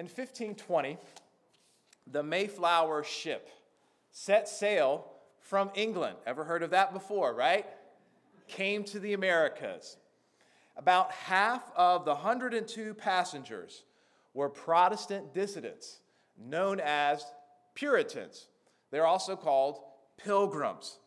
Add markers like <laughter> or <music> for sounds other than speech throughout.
In 1520, the Mayflower ship set sail from England. Ever heard of that before, right? Came to the Americas. About half of the 102 passengers were Protestant dissidents known as Puritans. They're also called pilgrims.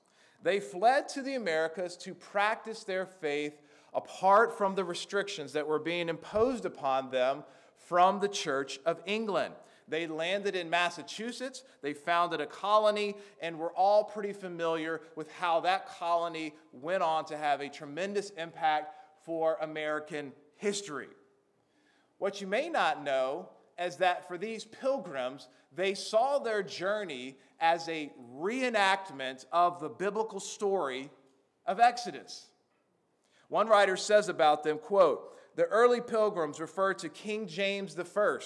They fled to the Americas to practice their faith apart from the restrictions that were being imposed upon them from the Church of England. They landed in Massachusetts, they founded a colony, and we're all pretty familiar with how that colony went on to have a tremendous impact for American history. What you may not know is that for these pilgrims, they saw their journey as a reenactment of the biblical story of Exodus. One writer says about them, quote, the early pilgrims referred to King James I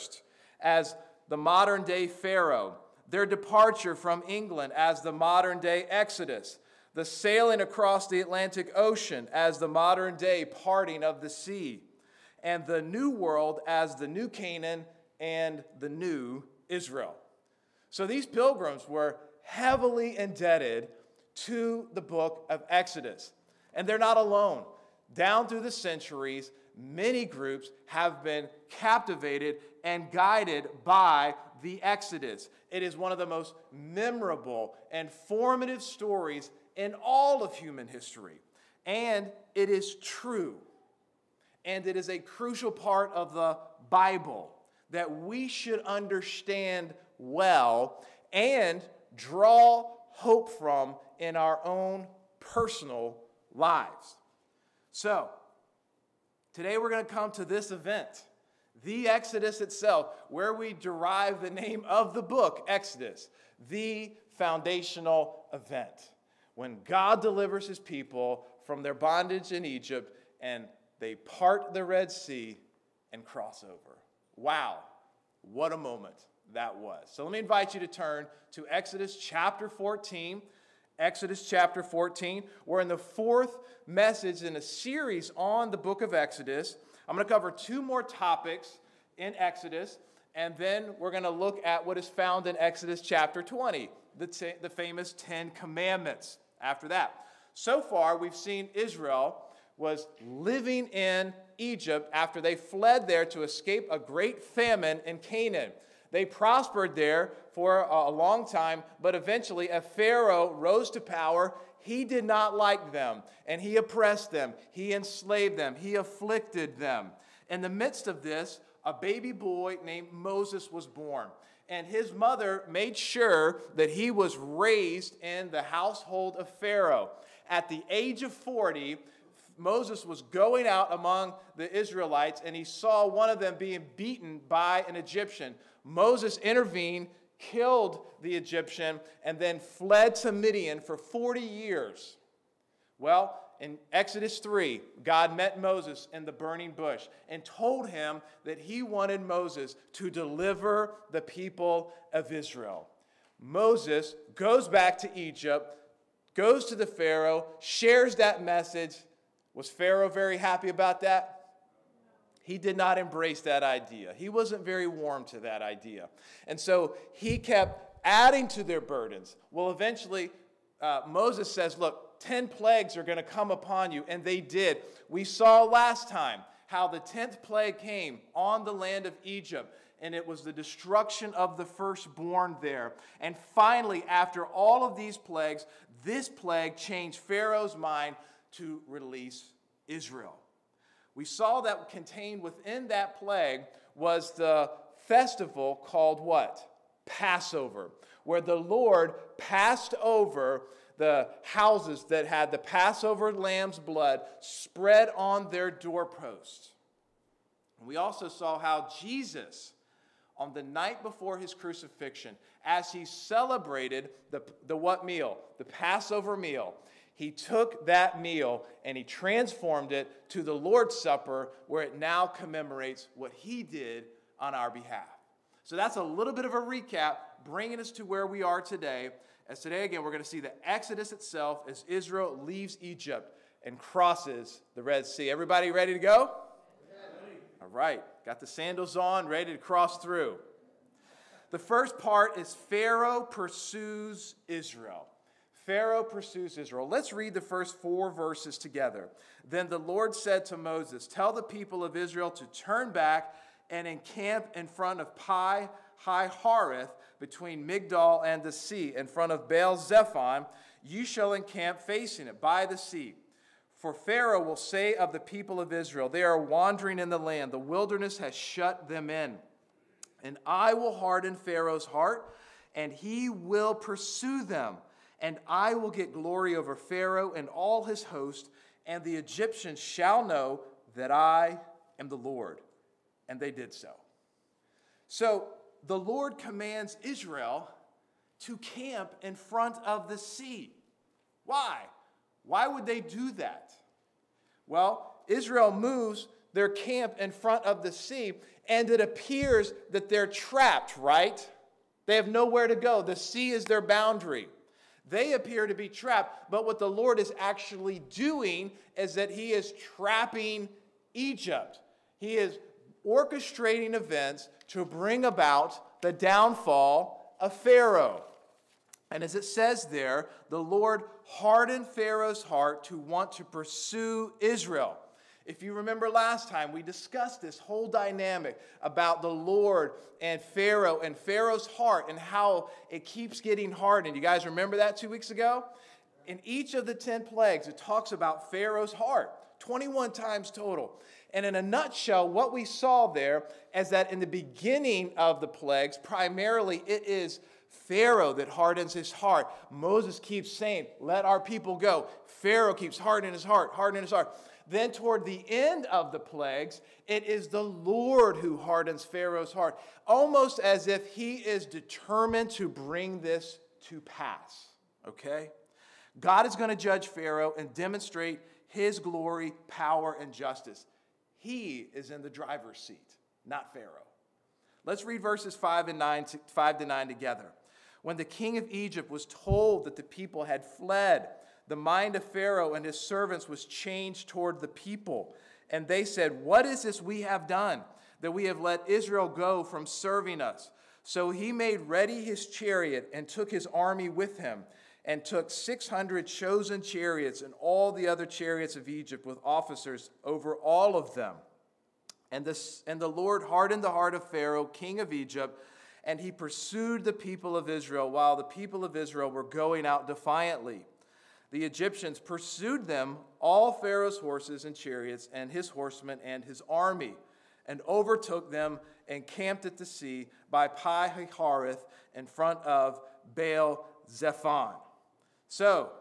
as the modern day Pharaoh, their departure from England as the modern day Exodus, the sailing across the Atlantic Ocean as the modern day parting of the sea, and the New World as the New Canaan and the New Israel. So these pilgrims were heavily indebted to the book of Exodus. And they're not alone. Down through the centuries, many groups have been captivated and guided by the Exodus. It is one of the most memorable and formative stories in all of human history. And it is true. And it is a crucial part of the Bible that we should understand well and draw hope from in our own personal lives. So, today we're going to come to this event, the Exodus itself, where we derive the name of the book, Exodus, the foundational event. When God delivers his people from their bondage in Egypt and they part the Red Sea and cross over. Wow, what a moment that was. So let me invite you to turn to Exodus chapter 14. Exodus chapter 14. We're in the fourth message in a series on the book of Exodus. I'm going to cover two more topics in Exodus, and then we're going to look at what is found in Exodus chapter 20, the, t- the famous Ten Commandments. After that, so far we've seen Israel was living in Egypt after they fled there to escape a great famine in Canaan. They prospered there for a long time, but eventually a Pharaoh rose to power. He did not like them, and he oppressed them, he enslaved them, he afflicted them. In the midst of this, a baby boy named Moses was born. And his mother made sure that he was raised in the household of Pharaoh. At the age of 40, Moses was going out among the Israelites and he saw one of them being beaten by an Egyptian. Moses intervened, killed the Egyptian, and then fled to Midian for 40 years. Well, in Exodus 3, God met Moses in the burning bush and told him that he wanted Moses to deliver the people of Israel. Moses goes back to Egypt, goes to the Pharaoh, shares that message, was Pharaoh very happy about that? He did not embrace that idea. He wasn't very warm to that idea. And so he kept adding to their burdens. Well, eventually, uh, Moses says, Look, 10 plagues are going to come upon you. And they did. We saw last time how the 10th plague came on the land of Egypt and it was the destruction of the firstborn there. And finally, after all of these plagues, this plague changed Pharaoh's mind to release Israel. We saw that contained within that plague was the festival called what? Passover, where the Lord passed over the houses that had the Passover lamb's blood spread on their doorposts. We also saw how Jesus, on the night before his crucifixion, as he celebrated the, the what meal? The Passover meal he took that meal and he transformed it to the Lord's Supper, where it now commemorates what he did on our behalf. So that's a little bit of a recap, bringing us to where we are today. As today, again, we're going to see the Exodus itself as Israel leaves Egypt and crosses the Red Sea. Everybody ready to go? Ready. All right. Got the sandals on, ready to cross through. The first part is Pharaoh pursues Israel. Pharaoh pursues Israel. Let's read the first four verses together. Then the Lord said to Moses, Tell the people of Israel to turn back and encamp in front of Pi Hahiroth between Migdol and the sea, in front of Baal Zephon. You shall encamp facing it by the sea. For Pharaoh will say of the people of Israel, They are wandering in the land, the wilderness has shut them in. And I will harden Pharaoh's heart, and he will pursue them. And I will get glory over Pharaoh and all his host, and the Egyptians shall know that I am the Lord. And they did so. So the Lord commands Israel to camp in front of the sea. Why? Why would they do that? Well, Israel moves their camp in front of the sea, and it appears that they're trapped, right? They have nowhere to go. The sea is their boundary. They appear to be trapped, but what the Lord is actually doing is that He is trapping Egypt. He is orchestrating events to bring about the downfall of Pharaoh. And as it says there, the Lord hardened Pharaoh's heart to want to pursue Israel. If you remember last time, we discussed this whole dynamic about the Lord and Pharaoh and Pharaoh's heart and how it keeps getting hardened. You guys remember that two weeks ago? In each of the 10 plagues, it talks about Pharaoh's heart 21 times total. And in a nutshell, what we saw there is that in the beginning of the plagues, primarily it is Pharaoh that hardens his heart. Moses keeps saying, Let our people go. Pharaoh keeps hardening his heart, hardening his heart. Then, toward the end of the plagues, it is the Lord who hardens Pharaoh's heart, almost as if he is determined to bring this to pass. Okay? God is going to judge Pharaoh and demonstrate his glory, power, and justice. He is in the driver's seat, not Pharaoh. Let's read verses 5 and 9 to, 5 to 9 together. When the king of Egypt was told that the people had fled, the mind of Pharaoh and his servants was changed toward the people. And they said, What is this we have done, that we have let Israel go from serving us? So he made ready his chariot and took his army with him, and took 600 chosen chariots and all the other chariots of Egypt with officers over all of them. And, this, and the Lord hardened the heart of Pharaoh, king of Egypt, and he pursued the people of Israel while the people of Israel were going out defiantly the Egyptians pursued them, all Pharaoh's horses and chariots, and his horsemen and his army, and overtook them and camped at the sea by Pi Hahiroth in front of Baal Zephon. So,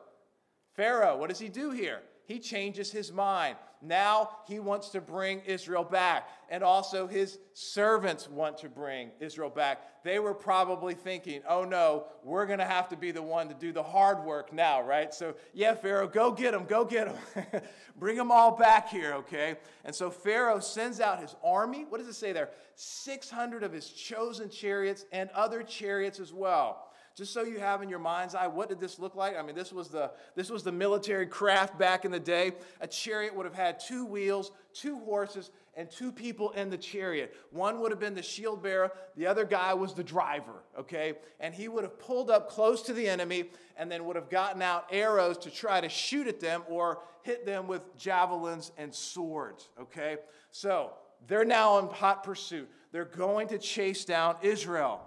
Pharaoh, what does he do here? He changes his mind. Now he wants to bring Israel back. And also his servants want to bring Israel back. They were probably thinking, oh no, we're going to have to be the one to do the hard work now, right? So, yeah, Pharaoh, go get them, go get them. <laughs> bring them all back here, okay? And so Pharaoh sends out his army. What does it say there? 600 of his chosen chariots and other chariots as well just so you have in your mind's eye what did this look like? I mean this was the this was the military craft back in the day. A chariot would have had two wheels two horses and two people in the chariot. One would have been the shield bearer the other guy was the driver okay? And he would have pulled up close to the enemy and then would have gotten out arrows to try to shoot at them or hit them with javelins and swords okay? So they're now in hot pursuit. They're going to chase down israel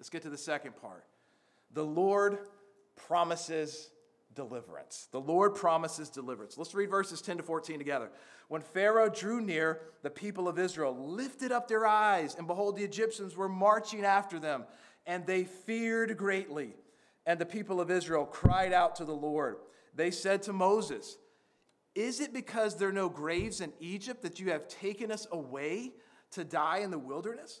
Let's get to the second part. The Lord promises deliverance. The Lord promises deliverance. Let's read verses 10 to 14 together. When Pharaoh drew near, the people of Israel lifted up their eyes, and behold, the Egyptians were marching after them, and they feared greatly. And the people of Israel cried out to the Lord. They said to Moses, Is it because there are no graves in Egypt that you have taken us away to die in the wilderness?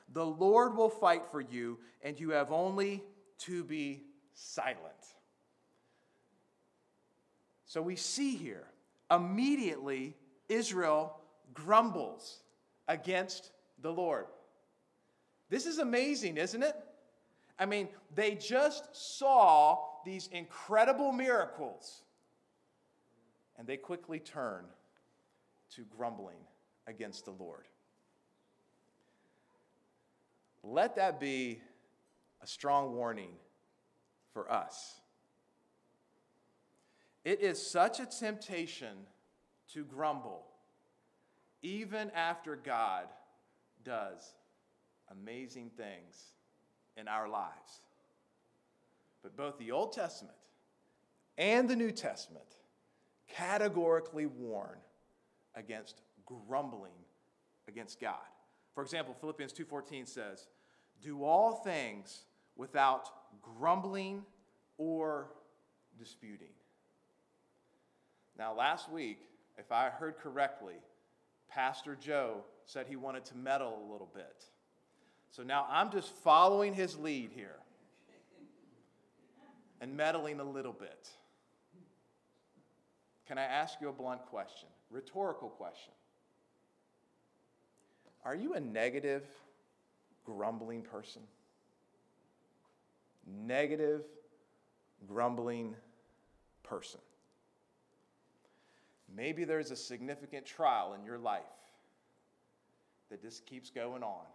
The Lord will fight for you, and you have only to be silent. So we see here, immediately Israel grumbles against the Lord. This is amazing, isn't it? I mean, they just saw these incredible miracles, and they quickly turn to grumbling against the Lord. Let that be a strong warning for us. It is such a temptation to grumble, even after God does amazing things in our lives. But both the Old Testament and the New Testament categorically warn against grumbling against God. For example, Philippians 2:14 says, "Do all things without grumbling or disputing." Now, last week, if I heard correctly, Pastor Joe said he wanted to meddle a little bit. So now I'm just following his lead here and meddling a little bit. Can I ask you a blunt question? Rhetorical question. Are you a negative, grumbling person? Negative, grumbling person. Maybe there's a significant trial in your life that just keeps going on,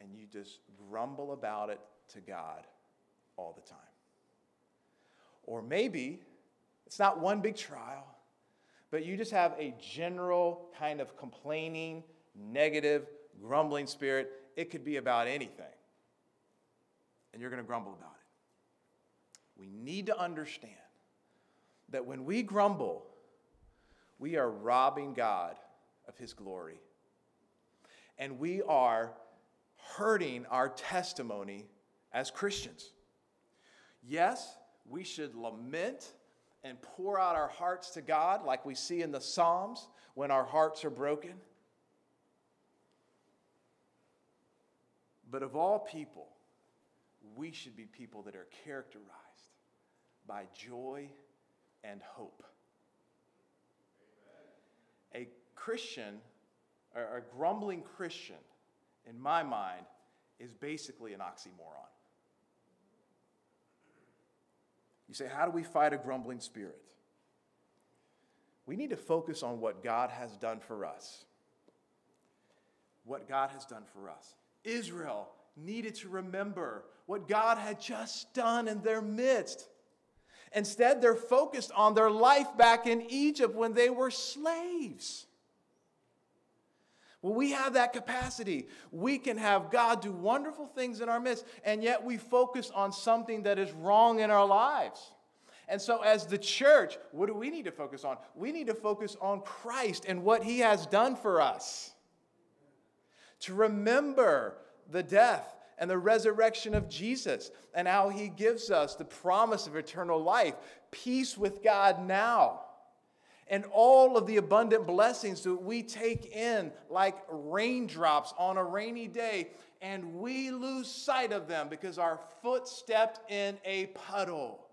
and you just grumble about it to God all the time. Or maybe it's not one big trial, but you just have a general kind of complaining, negative, grumbling spirit. It could be about anything. And you're going to grumble about it. We need to understand that when we grumble, we are robbing God of his glory. And we are hurting our testimony as Christians. Yes, we should lament and pour out our hearts to God like we see in the Psalms when our hearts are broken. But of all people, we should be people that are characterized by joy and hope. Amen. A Christian, or a grumbling Christian, in my mind, is basically an oxymoron. You say, how do we fight a grumbling spirit? We need to focus on what God has done for us. What God has done for us. Israel needed to remember what God had just done in their midst. Instead, they're focused on their life back in Egypt when they were slaves. Well, we have that capacity. We can have God do wonderful things in our midst, and yet we focus on something that is wrong in our lives. And so, as the church, what do we need to focus on? We need to focus on Christ and what he has done for us. To remember the death and the resurrection of Jesus and how he gives us the promise of eternal life, peace with God now and all of the abundant blessings that we take in like raindrops on a rainy day, and we lose sight of them because our foot stepped in a puddle.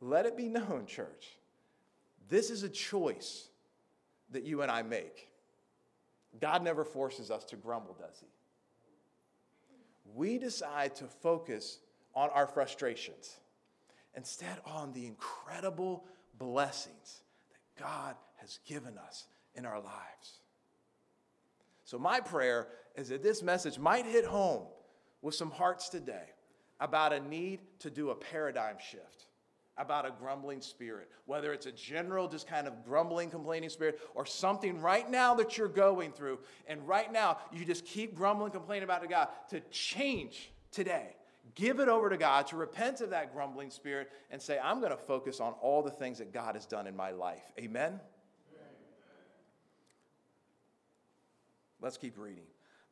Let it be known, church, this is a choice that you and I make. God never forces us to grumble, does He? We decide to focus on our frustrations instead on the incredible blessings that God has given us in our lives. So, my prayer is that this message might hit home with some hearts today about a need to do a paradigm shift, about a grumbling spirit, whether it's a general, just kind of grumbling, complaining spirit, or something right now that you're going through, and right now you just keep grumbling, complaining about it, God, to change today give it over to God, to repent of that grumbling spirit, and say, I'm going to focus on all the things that God has done in my life. Amen? Let's keep reading.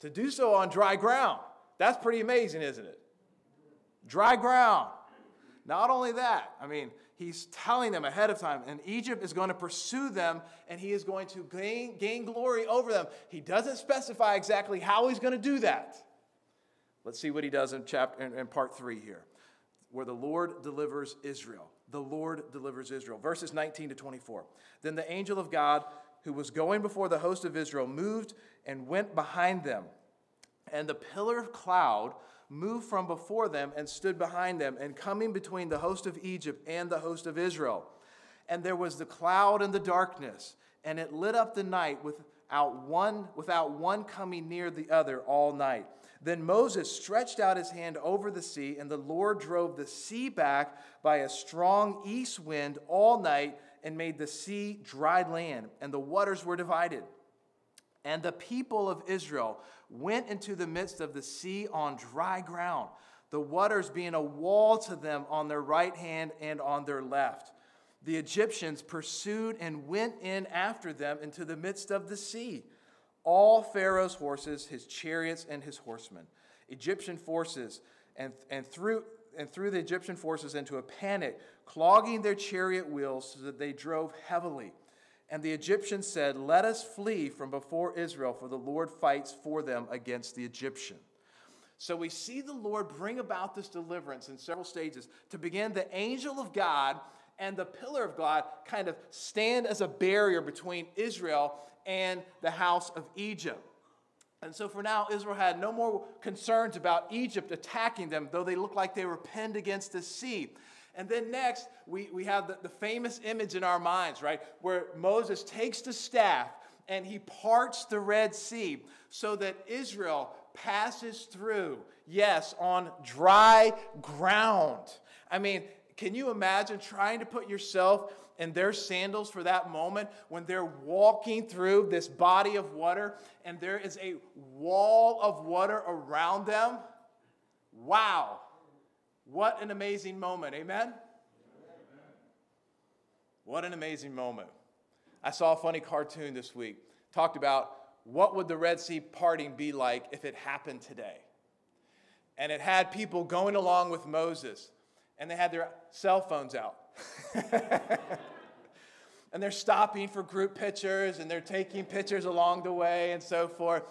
to do so on dry ground. That's pretty amazing, isn't it? Dry ground. Not only that, I mean, he's telling them ahead of time, and Egypt is going to pursue them and he is going to gain, gain glory over them. He doesn't specify exactly how he's going to do that. Let's see what he does in, chapter, in, in part three here, where the Lord delivers Israel. The Lord delivers Israel. Verses 19 to 24. Then the angel of God who was going before the host of Israel moved and went behind them. And the pillar of cloud moved from before them and stood behind them, and coming between the host of Egypt and the host of Israel. And there was the cloud and the darkness, and it lit up the night without one, without one coming near the other all night. Then Moses stretched out his hand over the sea, and the Lord drove the sea back by a strong east wind all night and made the sea dry land, and the waters were divided. And the people of Israel went into the midst of the sea on dry ground, the waters being a wall to them on their right hand and on their left. The Egyptians pursued and went in after them into the midst of the sea. All Pharaoh's horses, his chariots, and his horsemen. Egyptian forces, and, and, threw, and threw the Egyptian forces into a panic, clogging their chariot wheels so that they drove heavily. And the Egyptians said, Let us flee from before Israel, for the Lord fights for them against the Egyptian. So we see the Lord bring about this deliverance in several stages. To begin, the angel of God and the pillar of God kind of stand as a barrier between Israel and the house of Egypt. And so for now, Israel had no more concerns about Egypt attacking them, though they looked like they were penned against the sea. And then next, we, we have the, the famous image in our minds, right? Where Moses takes the staff and he parts the Red Sea so that Israel passes through, yes, on dry ground. I mean, can you imagine trying to put yourself in their sandals for that moment when they're walking through this body of water and there is a wall of water around them? Wow. What an amazing moment. Amen? What an amazing moment. I saw a funny cartoon this week. Talked about what would the Red Sea parting be like if it happened today. And it had people going along with Moses, and they had their cell phones out. <laughs> and they're stopping for group pictures, and they're taking pictures along the way, and so forth.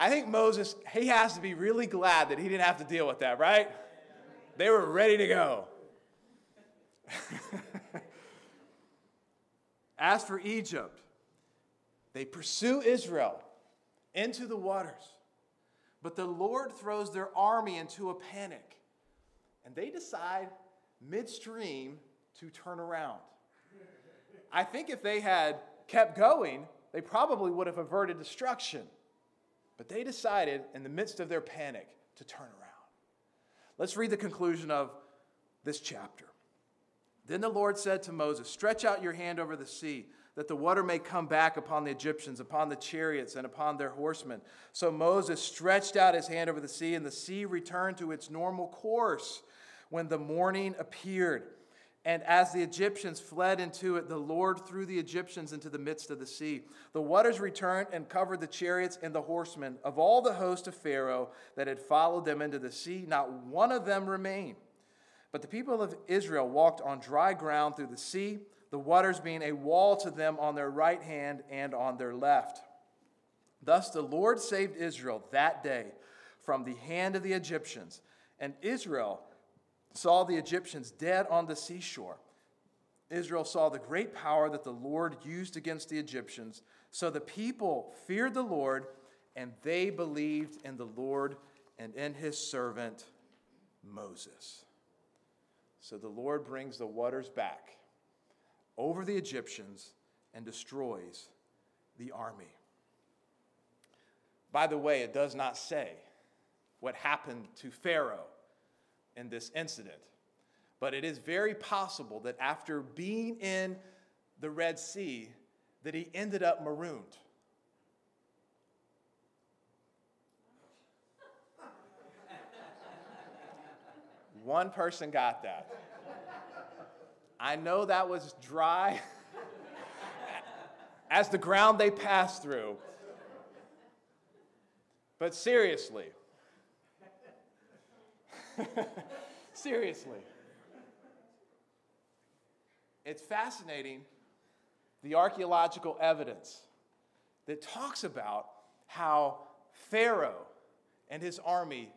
I think Moses, he has to be really glad that he didn't have to deal with that, right? They were ready to go. <laughs> As for Egypt, they pursue Israel into the waters, but the Lord throws their army into a panic, and they decide midstream to turn around. I think if they had kept going, they probably would have averted destruction. But they decided, in the midst of their panic, to turn around. Let's read the conclusion of this chapter. Then the Lord said to Moses, Stretch out your hand over the sea, that the water may come back upon the Egyptians, upon the chariots, and upon their horsemen. So Moses stretched out his hand over the sea, and the sea returned to its normal course when the morning appeared. And as the Egyptians fled into it, the Lord threw the Egyptians into the midst of the sea. The waters returned and covered the chariots and the horsemen. Of all the host of Pharaoh that had followed them into the sea, not one of them remained. But the people of Israel walked on dry ground through the sea, the waters being a wall to them on their right hand and on their left. Thus the Lord saved Israel that day from the hand of the Egyptians, and Israel saw the Egyptians dead on the seashore. Israel saw the great power that the Lord used against the Egyptians. So the people feared the Lord, and they believed in the Lord and in his servant Moses. So the Lord brings the waters back over the Egyptians and destroys the army. By the way, it does not say what happened to Pharaoh in this incident. But it is very possible that after being in the Red Sea, that he ended up marooned. One person got that. I know that was dry as the ground they passed through. But seriously, <laughs> seriously, it's fascinating the archaeological evidence that talks about how Pharaoh and his army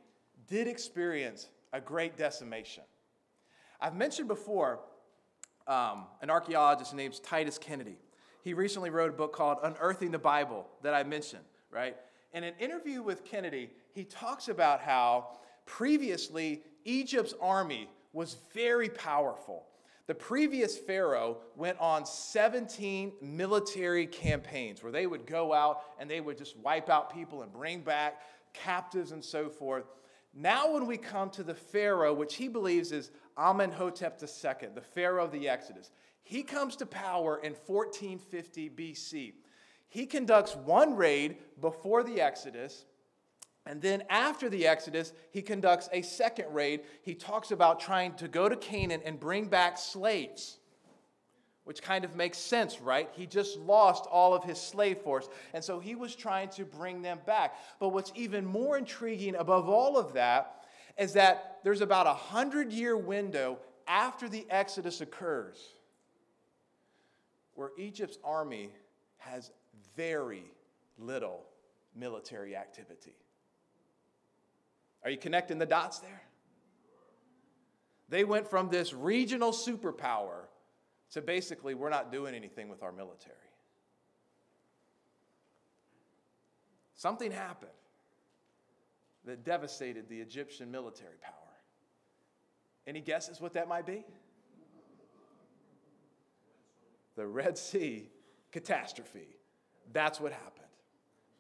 did experience a great decimation. I've mentioned before um, an archaeologist named Titus Kennedy. He recently wrote a book called Unearthing the Bible that I mentioned, right? In an interview with Kennedy, he talks about how previously Egypt's army was very powerful. The previous Pharaoh went on 17 military campaigns where they would go out and they would just wipe out people and bring back captives and so forth. Now, when we come to the Pharaoh, which he believes is Amenhotep II, the Pharaoh of the Exodus, he comes to power in 1450 BC. He conducts one raid before the Exodus, and then after the Exodus, he conducts a second raid. He talks about trying to go to Canaan and bring back slaves which kind of makes sense, right? He just lost all of his slave force. And so he was trying to bring them back. But what's even more intriguing above all of that is that there's about a hundred year window after the Exodus occurs where Egypt's army has very little military activity. Are you connecting the dots there? They went from this regional superpower to basically, we're not doing anything with our military. Something happened that devastated the Egyptian military power. Any guesses what that might be? The Red Sea catastrophe. That's what happened.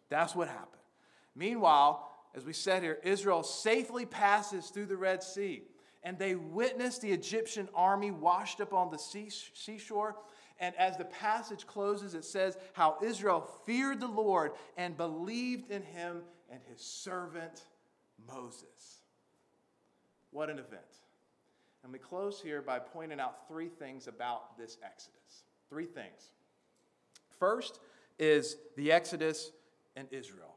That's what happened. Meanwhile, as we said here, Israel safely passes through the Red Sea and they witness the Egyptian army washed up on the seashore. And as the passage closes, it says how Israel feared the Lord and believed in him and his servant Moses. What an event. And we close here by pointing out three things about this Exodus. Three things. First is the Exodus and Israel.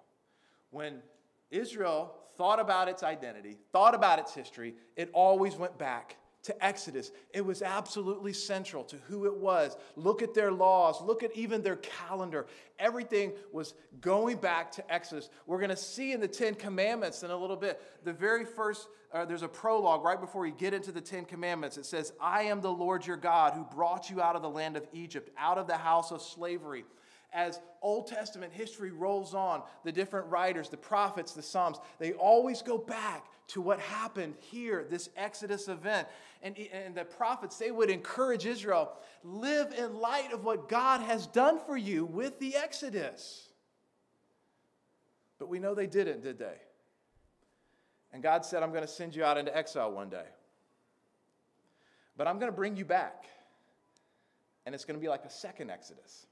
When Israel thought about its identity, thought about its history, it always went back to Exodus. It was absolutely central to who it was. Look at their laws, look at even their calendar. Everything was going back to Exodus. We're going to see in the Ten Commandments in a little bit. The very first, uh, there's a prologue right before you get into the Ten Commandments. It says, I am the Lord your God who brought you out of the land of Egypt, out of the house of slavery as Old Testament history rolls on, the different writers, the prophets, the Psalms, they always go back to what happened here, this Exodus event. And, and the prophets, they would encourage Israel live in light of what God has done for you with the Exodus. But we know they didn't, did they? And God said, I'm going to send you out into exile one day. But I'm going to bring you back. And it's going to be like a second Exodus.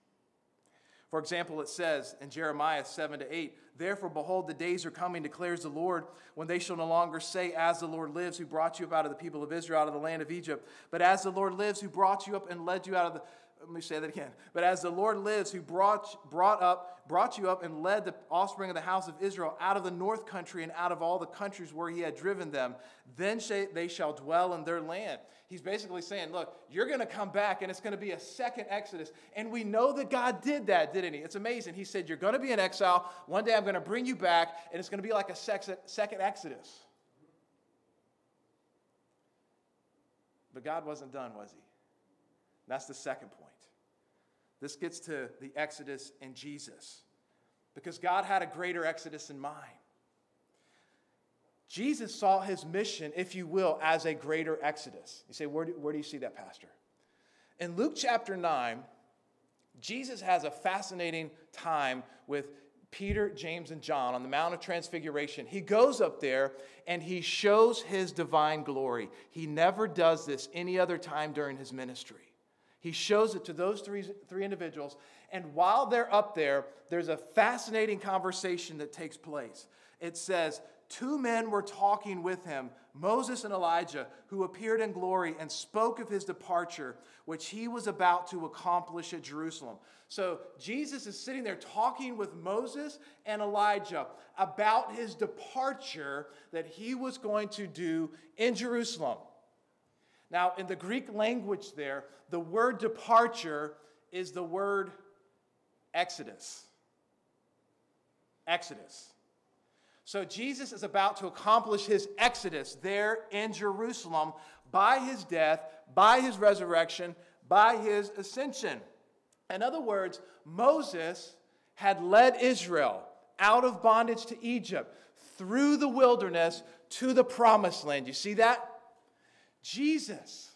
For example, it says in Jeremiah 7 to 8, Therefore, behold, the days are coming, declares the Lord, when they shall no longer say, As the Lord lives, who brought you up out of the people of Israel, out of the land of Egypt, but as the Lord lives, who brought you up and led you out of the let me say that again. But as the Lord lives, who brought, brought up, brought you up and led the offspring of the house of Israel out of the north country and out of all the countries where he had driven them, then they shall dwell in their land. He's basically saying, look, you're going to come back and it's going to be a second Exodus. And we know that God did that, didn't he? It's amazing. He said, you're going to be in exile. One day I'm going to bring you back and it's going to be like a second Exodus. But God wasn't done, was he? That's the second point. This gets to the Exodus and Jesus. Because God had a greater Exodus in mind. Jesus saw his mission, if you will, as a greater Exodus. You say, where do, where do you see that, Pastor? In Luke chapter 9, Jesus has a fascinating time with Peter, James, and John on the Mount of Transfiguration. He goes up there and he shows his divine glory. He never does this any other time during his ministry. He shows it to those three, three individuals. And while they're up there, there's a fascinating conversation that takes place. It says, Two men were talking with him, Moses and Elijah, who appeared in glory and spoke of his departure, which he was about to accomplish at Jerusalem. So Jesus is sitting there talking with Moses and Elijah about his departure that he was going to do in Jerusalem. Now, in the Greek language, there, the word departure is the word exodus. Exodus. So, Jesus is about to accomplish his exodus there in Jerusalem by his death, by his resurrection, by his ascension. In other words, Moses had led Israel out of bondage to Egypt through the wilderness to the promised land. You see that? Jesus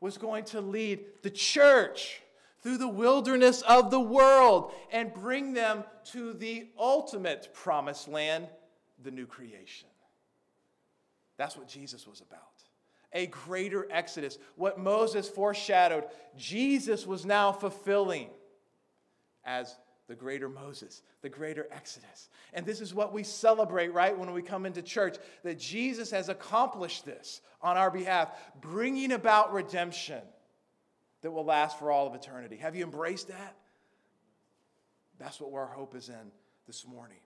was going to lead the church through the wilderness of the world and bring them to the ultimate promised land, the new creation. That's what Jesus was about. A greater exodus. What Moses foreshadowed, Jesus was now fulfilling as the greater Moses, the greater Exodus. And this is what we celebrate, right, when we come into church that Jesus has accomplished this on our behalf, bringing about redemption that will last for all of eternity. Have you embraced that? That's what our hope is in this morning.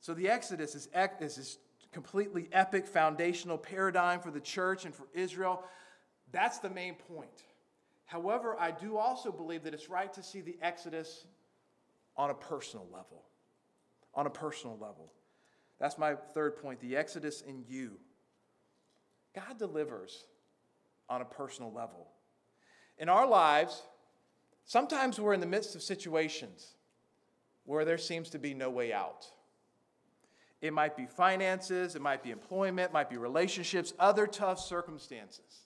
So the Exodus is, is this completely epic foundational paradigm for the church and for Israel. That's the main point. However, I do also believe that it's right to see the Exodus on a personal level. On a personal level. That's my third point the Exodus in you. God delivers on a personal level. In our lives, sometimes we're in the midst of situations where there seems to be no way out. It might be finances, it might be employment, it might be relationships, other tough circumstances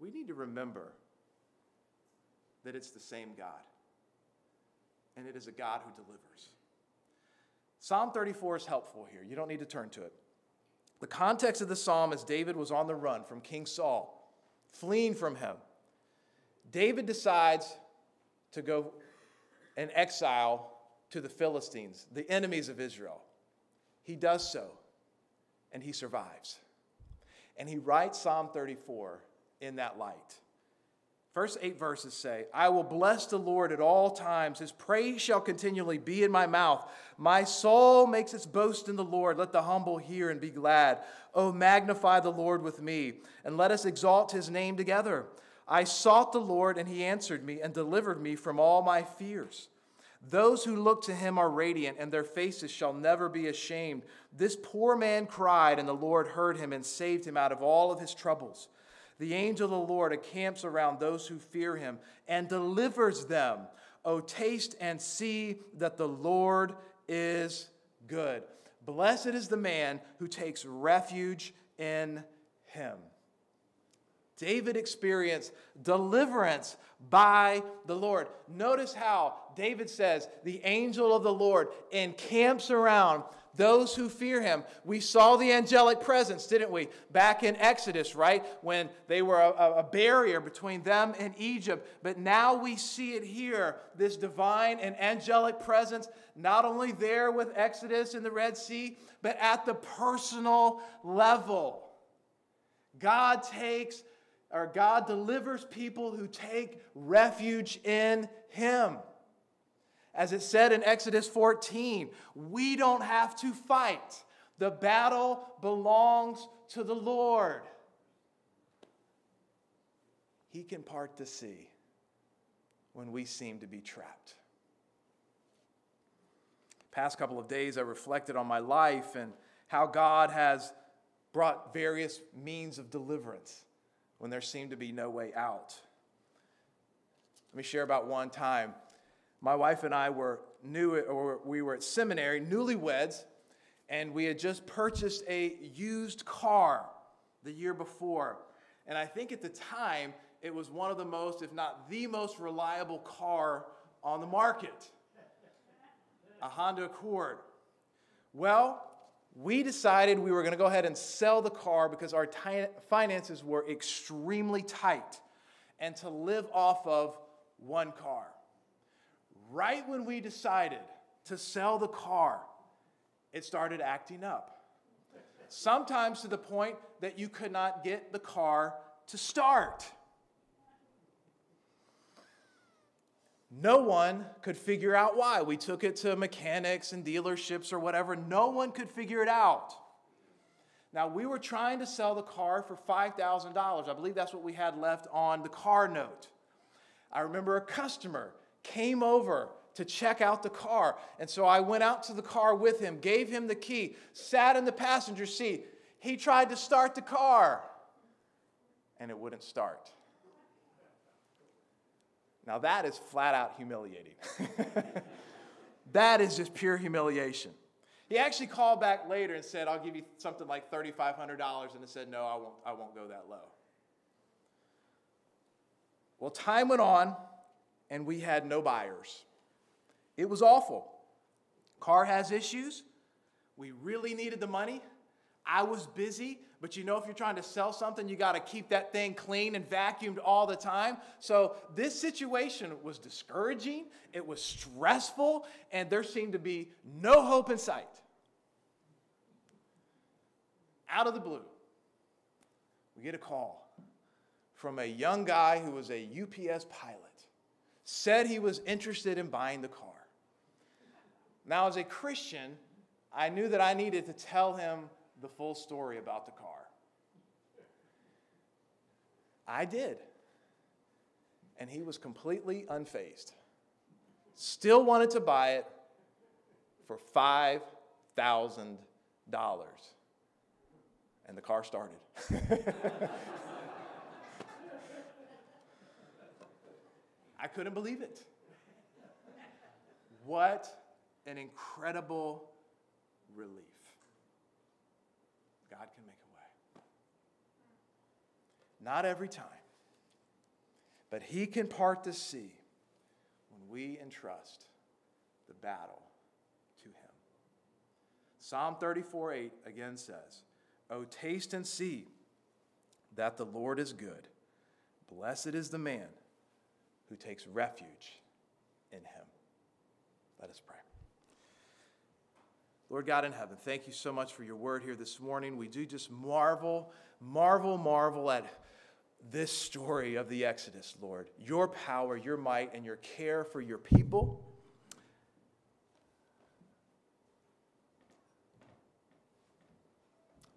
we need to remember that it's the same God. And it is a God who delivers. Psalm 34 is helpful here. You don't need to turn to it. The context of the psalm is David was on the run from King Saul, fleeing from him. David decides to go in exile to the Philistines, the enemies of Israel. He does so, and he survives. And he writes Psalm 34 in that light. First eight verses say, I will bless the Lord at all times. His praise shall continually be in my mouth. My soul makes its boast in the Lord. Let the humble hear and be glad. Oh, magnify the Lord with me, and let us exalt his name together. I sought the Lord, and he answered me and delivered me from all my fears. Those who look to him are radiant, and their faces shall never be ashamed. This poor man cried, and the Lord heard him and saved him out of all of his troubles. The angel of the Lord encamps around those who fear him and delivers them. Oh, taste and see that the Lord is good. Blessed is the man who takes refuge in him. David experienced deliverance by the Lord. Notice how David says, The angel of the Lord encamps around those who fear him. We saw the angelic presence, didn't we? Back in Exodus, right? When they were a, a, barrier between them and Egypt. But now we see it here this divine and angelic presence, not only there with Exodus in the Red Sea, but at the personal level. God takes or God delivers people who take refuge in him. As it said in Exodus 14, we don't have to fight. The battle belongs to the Lord. He can part the sea when we seem to be trapped. Past couple of days, I reflected on my life and how God has brought various means of deliverance when there seemed to be no way out. Let me share about one time my wife and I were new, or we were at seminary, newlyweds, and we had just purchased a used car the year before. And I think at the time, it was one of the most, if not the most reliable car on the market. a Honda Accord. Well, we decided we were going to go ahead and sell the car because our t- finances were extremely tight and to live off of one car. Right when we decided to sell the car, it started acting up. Sometimes to the point that you could not get the car to start. No one could figure out why. We took it to mechanics and dealerships or whatever. No one could figure it out. Now, we were trying to sell the car for $5,000. I believe that's what we had left on the car note. I remember a customer came over to check out the car. And so I went out to the car with him, gave him the key, sat in the passenger seat. He tried to start the car, and it wouldn't start. Now, that is flat out humiliating. <laughs> that is just pure humiliation. He actually called back later and said, I'll give you something like $3,500. And I said, No, I won't, I won't go that low. Well, time went on, and we had no buyers. It was awful. Car has issues. We really needed the money. I was busy, but you know, if you're trying to sell something, you got to keep that thing clean and vacuumed all the time. So, this situation was discouraging, it was stressful, and there seemed to be no hope in sight. Out of the blue, we get a call from a young guy who was a UPS pilot, said he was interested in buying the car. Now, as a Christian, I knew that I needed to tell him the full story about the car. I did. And he was completely unfazed. Still wanted to buy it for $5,000. And the car started. <laughs> I couldn't believe it. What an incredible relief. God can make a way. Not every time, but He can part the sea when we entrust the battle to Him. Psalm 34 8 again says, Oh, taste and see that the Lord is good. Blessed is the man who takes refuge in Him. Let us pray. Lord God in heaven, thank you so much for your word here this morning. We do just marvel, marvel, marvel at this story of the Exodus, Lord. Your power, your might, and your care for your people.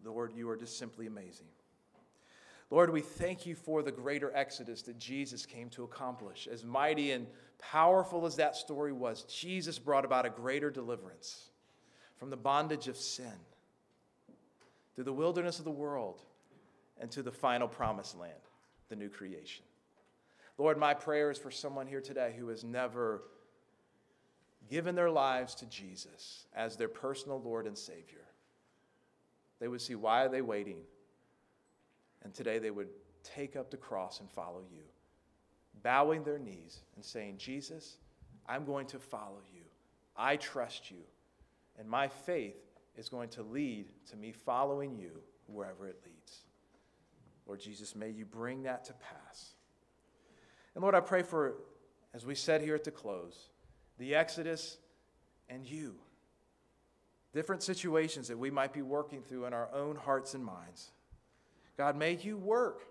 Lord, you are just simply amazing. Lord, we thank you for the greater exodus that Jesus came to accomplish. As mighty and powerful as that story was, Jesus brought about a greater deliverance from the bondage of sin through the wilderness of the world and to the final promised land, the new creation. Lord, my prayer is for someone here today who has never given their lives to Jesus as their personal Lord and Savior. They would see why are they waiting? And today they would take up the cross and follow you, bowing their knees and saying, Jesus, I'm going to follow you. I trust you. And my faith is going to lead to me following you wherever it leads. Lord Jesus, may you bring that to pass. And Lord, I pray for, as we said here at the close, the Exodus and you. Different situations that we might be working through in our own hearts and minds. God, may you work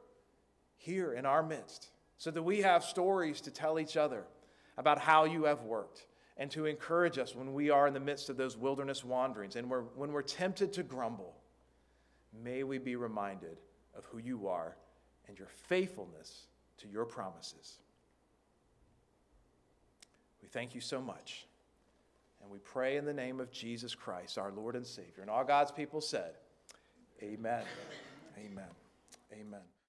here in our midst so that we have stories to tell each other about how you have worked and to encourage us when we are in the midst of those wilderness wanderings and we're, when we're tempted to grumble. May we be reminded of who you are and your faithfulness to your promises. We thank you so much. And we pray in the name of Jesus Christ, our Lord and Savior. And all God's people said, Amen. Amen. Amen.